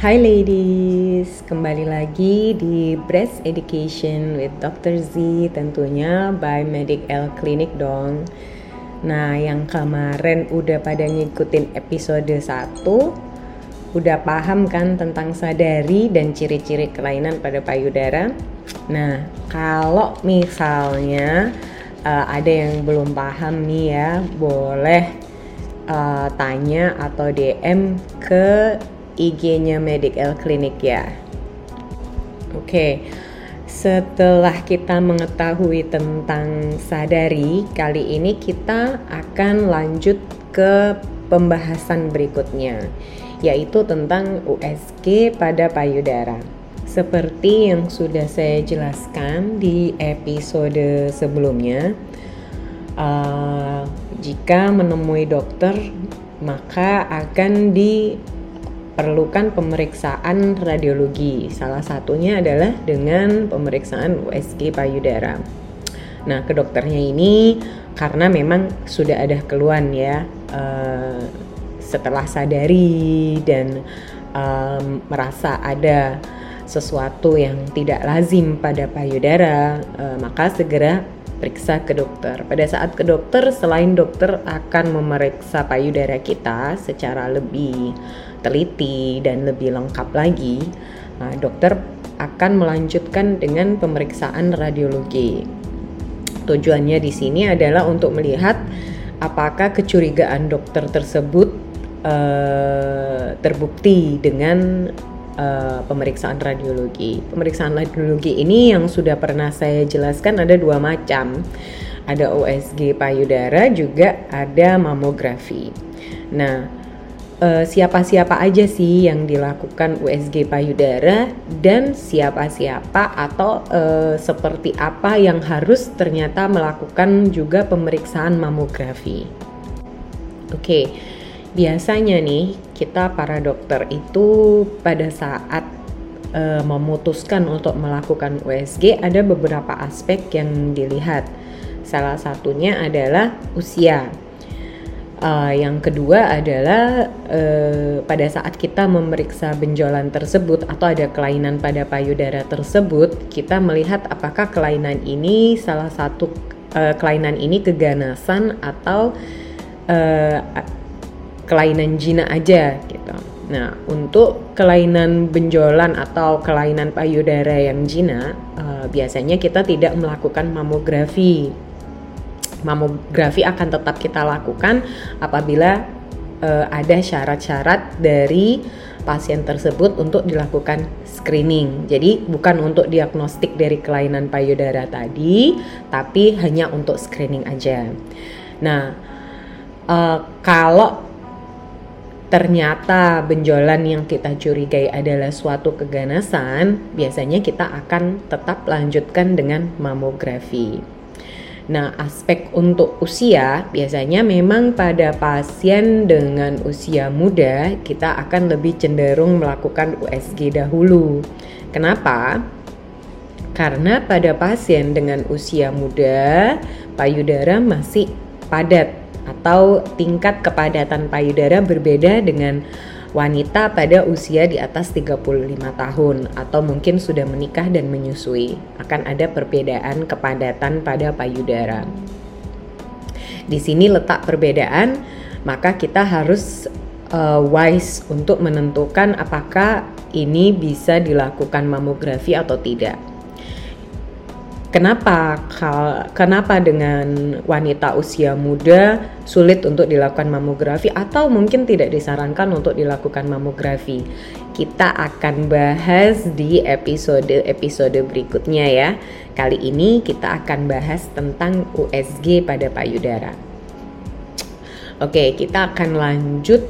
Hai ladies, kembali lagi di Breast Education with Dr. Z tentunya by Medic L Clinic dong. Nah, yang kemarin udah pada ngikutin episode 1 udah paham kan tentang sadari dan ciri-ciri kelainan pada payudara? Nah, kalau misalnya uh, ada yang belum paham nih ya, boleh uh, tanya atau DM ke IG-nya Medical Clinic ya. Oke. Setelah kita mengetahui tentang sadari, kali ini kita akan lanjut ke pembahasan berikutnya, yaitu tentang USG pada payudara. Seperti yang sudah saya jelaskan di episode sebelumnya, uh, jika menemui dokter, maka akan di perlukan pemeriksaan radiologi. Salah satunya adalah dengan pemeriksaan USG payudara. Nah, ke dokternya ini karena memang sudah ada keluhan ya uh, setelah sadari dan um, merasa ada sesuatu yang tidak lazim pada payudara, uh, maka segera periksa ke dokter. Pada saat ke dokter, selain dokter akan memeriksa payudara kita secara lebih teliti dan lebih lengkap lagi, nah, dokter akan melanjutkan dengan pemeriksaan radiologi. Tujuannya di sini adalah untuk melihat apakah kecurigaan dokter tersebut uh, terbukti dengan uh, pemeriksaan radiologi. Pemeriksaan radiologi ini yang sudah pernah saya jelaskan ada dua macam. Ada USG payudara juga ada mamografi. Nah, uh, siapa-siapa aja sih yang dilakukan USG payudara dan siapa-siapa atau uh, seperti apa yang harus ternyata melakukan juga pemeriksaan mamografi. Oke, okay. biasanya nih kita para dokter itu pada saat uh, memutuskan untuk melakukan USG ada beberapa aspek yang dilihat. Salah satunya adalah usia Uh, yang kedua adalah uh, pada saat kita memeriksa benjolan tersebut atau ada kelainan pada payudara tersebut, kita melihat apakah kelainan ini salah satu uh, kelainan ini keganasan atau uh, kelainan jina aja gitu. Nah, untuk kelainan benjolan atau kelainan payudara yang jina, uh, biasanya kita tidak melakukan mamografi mamografi akan tetap kita lakukan apabila uh, ada syarat-syarat dari pasien tersebut untuk dilakukan screening. Jadi bukan untuk diagnostik dari kelainan payudara tadi, tapi hanya untuk screening aja. Nah, uh, kalau ternyata benjolan yang kita curigai adalah suatu keganasan, biasanya kita akan tetap lanjutkan dengan mamografi. Nah, aspek untuk usia biasanya memang pada pasien dengan usia muda kita akan lebih cenderung melakukan USG dahulu. Kenapa? Karena pada pasien dengan usia muda, payudara masih padat atau tingkat kepadatan payudara berbeda dengan wanita pada usia di atas 35 tahun atau mungkin sudah menikah dan menyusui. Akan ada perbedaan kepadatan pada payudara. Di sini letak perbedaan, maka kita harus uh, wise untuk menentukan apakah ini bisa dilakukan mamografi atau tidak. Kenapa kenapa dengan wanita usia muda sulit untuk dilakukan mamografi atau mungkin tidak disarankan untuk dilakukan mamografi? Kita akan bahas di episode-episode berikutnya ya. Kali ini kita akan bahas tentang USG pada payudara. Oke, kita akan lanjut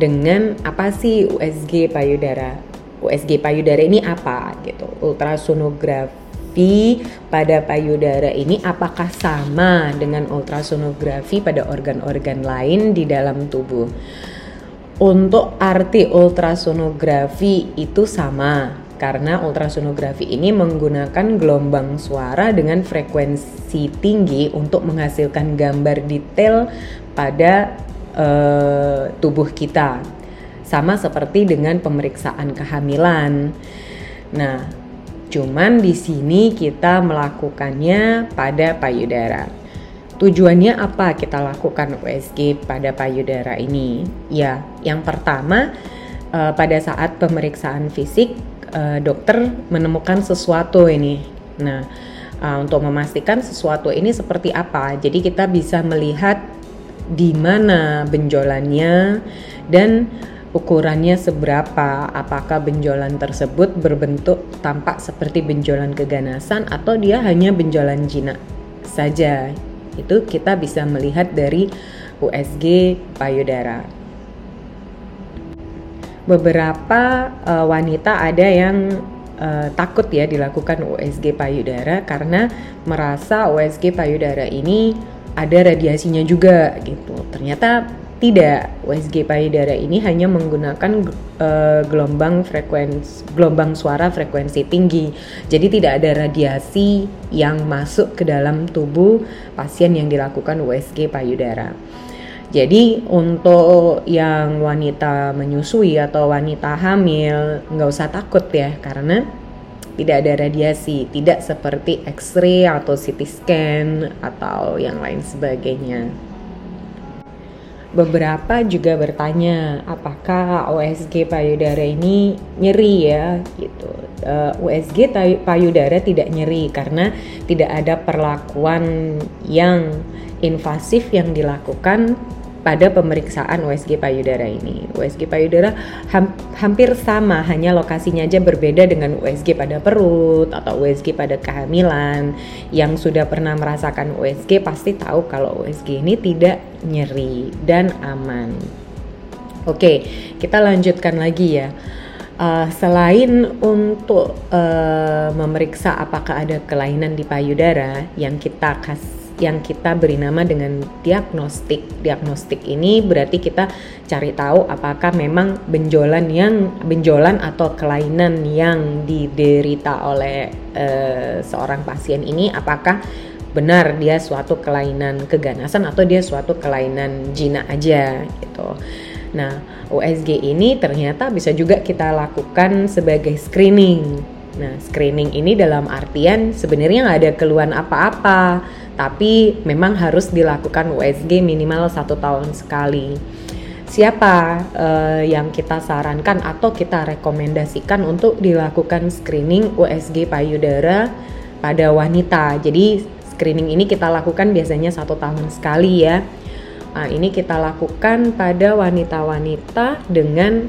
dengan apa sih USG payudara? USG payudara ini apa gitu? Ultrasonografi ultrasonografi pada payudara ini apakah sama dengan ultrasonografi pada organ-organ lain di dalam tubuh? Untuk arti ultrasonografi itu sama karena ultrasonografi ini menggunakan gelombang suara dengan frekuensi tinggi untuk menghasilkan gambar detail pada uh, tubuh kita sama seperti dengan pemeriksaan kehamilan. Nah, cuman di sini kita melakukannya pada payudara. Tujuannya apa kita lakukan USG pada payudara ini? Ya, yang pertama uh, pada saat pemeriksaan fisik uh, dokter menemukan sesuatu ini. Nah, uh, untuk memastikan sesuatu ini seperti apa, jadi kita bisa melihat di mana benjolannya dan ukurannya seberapa, apakah benjolan tersebut berbentuk tampak seperti benjolan keganasan atau dia hanya benjolan jinak saja. Itu kita bisa melihat dari USG payudara. Beberapa uh, wanita ada yang uh, takut ya dilakukan USG payudara karena merasa USG payudara ini ada radiasinya juga gitu. Ternyata tidak, USG payudara ini hanya menggunakan uh, gelombang frekuensi gelombang suara frekuensi tinggi. Jadi tidak ada radiasi yang masuk ke dalam tubuh pasien yang dilakukan USG payudara. Jadi untuk yang wanita menyusui atau wanita hamil nggak usah takut ya karena tidak ada radiasi, tidak seperti X-ray atau CT scan atau yang lain sebagainya. Beberapa juga bertanya apakah USG payudara ini nyeri ya gitu. Uh, eh, USG payudara tidak nyeri karena tidak ada perlakuan yang invasif yang dilakukan pada pemeriksaan USG payudara ini. USG payudara ham hampir sama, hanya lokasinya aja berbeda dengan USG pada perut atau USG pada kehamilan. Yang sudah pernah merasakan USG pasti tahu kalau USG ini tidak nyeri dan aman. Oke, kita lanjutkan lagi ya. Uh, selain untuk uh, memeriksa apakah ada kelainan di payudara yang kita kasih yang kita beri nama dengan diagnostik. Diagnostik ini berarti kita cari tahu apakah memang benjolan yang benjolan atau kelainan yang diderita oleh uh, seorang pasien ini apakah benar dia suatu kelainan keganasan atau dia suatu kelainan jina aja gitu. Nah, USG ini ternyata bisa juga kita lakukan sebagai screening. Nah, screening ini dalam artian sebenarnya nggak ada keluhan apa-apa, tapi memang harus dilakukan USG minimal satu tahun sekali. Siapa uh, yang kita sarankan atau kita rekomendasikan untuk dilakukan screening USG payudara pada wanita? Jadi screening ini kita lakukan biasanya satu tahun sekali ya. Nah, ini kita lakukan pada wanita-wanita dengan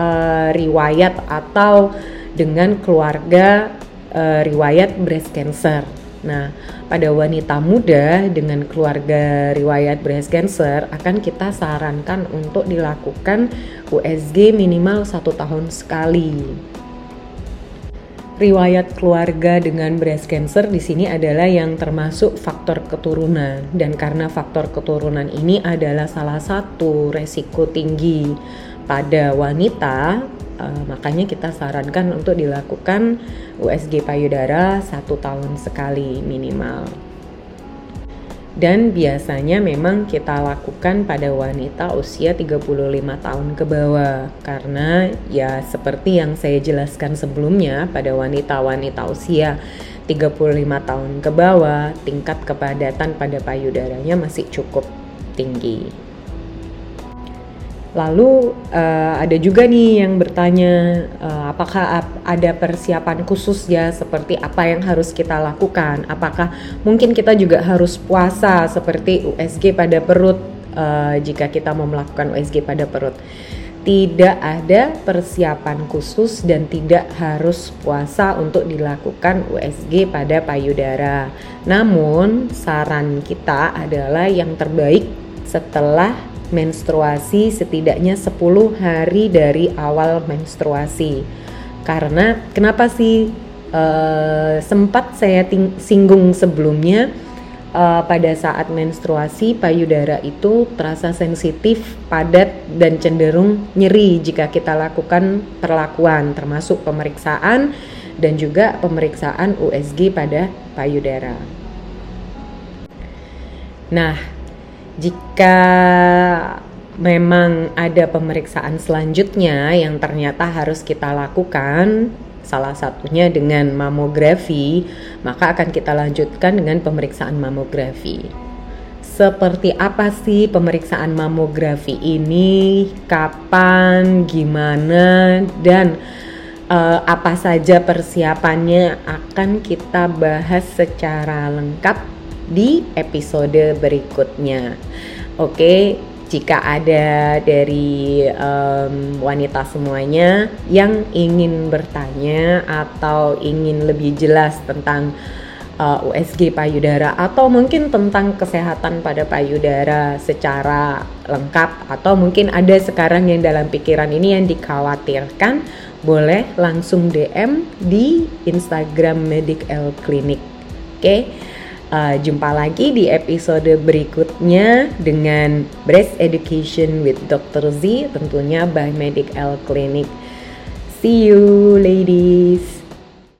uh, riwayat atau dengan keluarga uh, riwayat breast cancer. Nah, pada wanita muda dengan keluarga riwayat breast cancer akan kita sarankan untuk dilakukan USG minimal satu tahun sekali. Riwayat keluarga dengan breast cancer di sini adalah yang termasuk faktor keturunan dan karena faktor keturunan ini adalah salah satu resiko tinggi pada wanita uh, makanya kita sarankan untuk dilakukan USG payudara satu tahun sekali minimal dan biasanya memang kita lakukan pada wanita usia 35 tahun ke bawah karena ya seperti yang saya jelaskan sebelumnya pada wanita-wanita usia 35 tahun ke bawah tingkat kepadatan pada payudaranya masih cukup tinggi. Lalu uh, ada juga nih yang bertanya uh, apakah ada persiapan khusus ya seperti apa yang harus kita lakukan? Apakah mungkin kita juga harus puasa seperti USG pada perut uh, jika kita mau melakukan USG pada perut? Tidak ada persiapan khusus dan tidak harus puasa untuk dilakukan USG pada payudara. Namun saran kita adalah yang terbaik setelah menstruasi setidaknya 10 hari dari awal menstruasi. Karena kenapa sih uh, sempat saya singgung sebelumnya uh, pada saat menstruasi payudara itu terasa sensitif, padat dan cenderung nyeri jika kita lakukan perlakuan termasuk pemeriksaan dan juga pemeriksaan USG pada payudara. Nah, jika memang ada pemeriksaan selanjutnya yang ternyata harus kita lakukan, salah satunya dengan mamografi, maka akan kita lanjutkan dengan pemeriksaan mamografi. Seperti apa sih pemeriksaan mamografi ini? Kapan, gimana, dan uh, apa saja persiapannya akan kita bahas secara lengkap di episode berikutnya. Oke, jika ada dari um, wanita semuanya yang ingin bertanya atau ingin lebih jelas tentang uh, USG payudara atau mungkin tentang kesehatan pada payudara secara lengkap atau mungkin ada sekarang yang dalam pikiran ini yang dikhawatirkan boleh langsung DM di Instagram Medic L Clinic. Oke. Okay? Uh, jumpa lagi di episode berikutnya dengan Breast Education with Dr. Z tentunya by Medic L Clinic. See you ladies.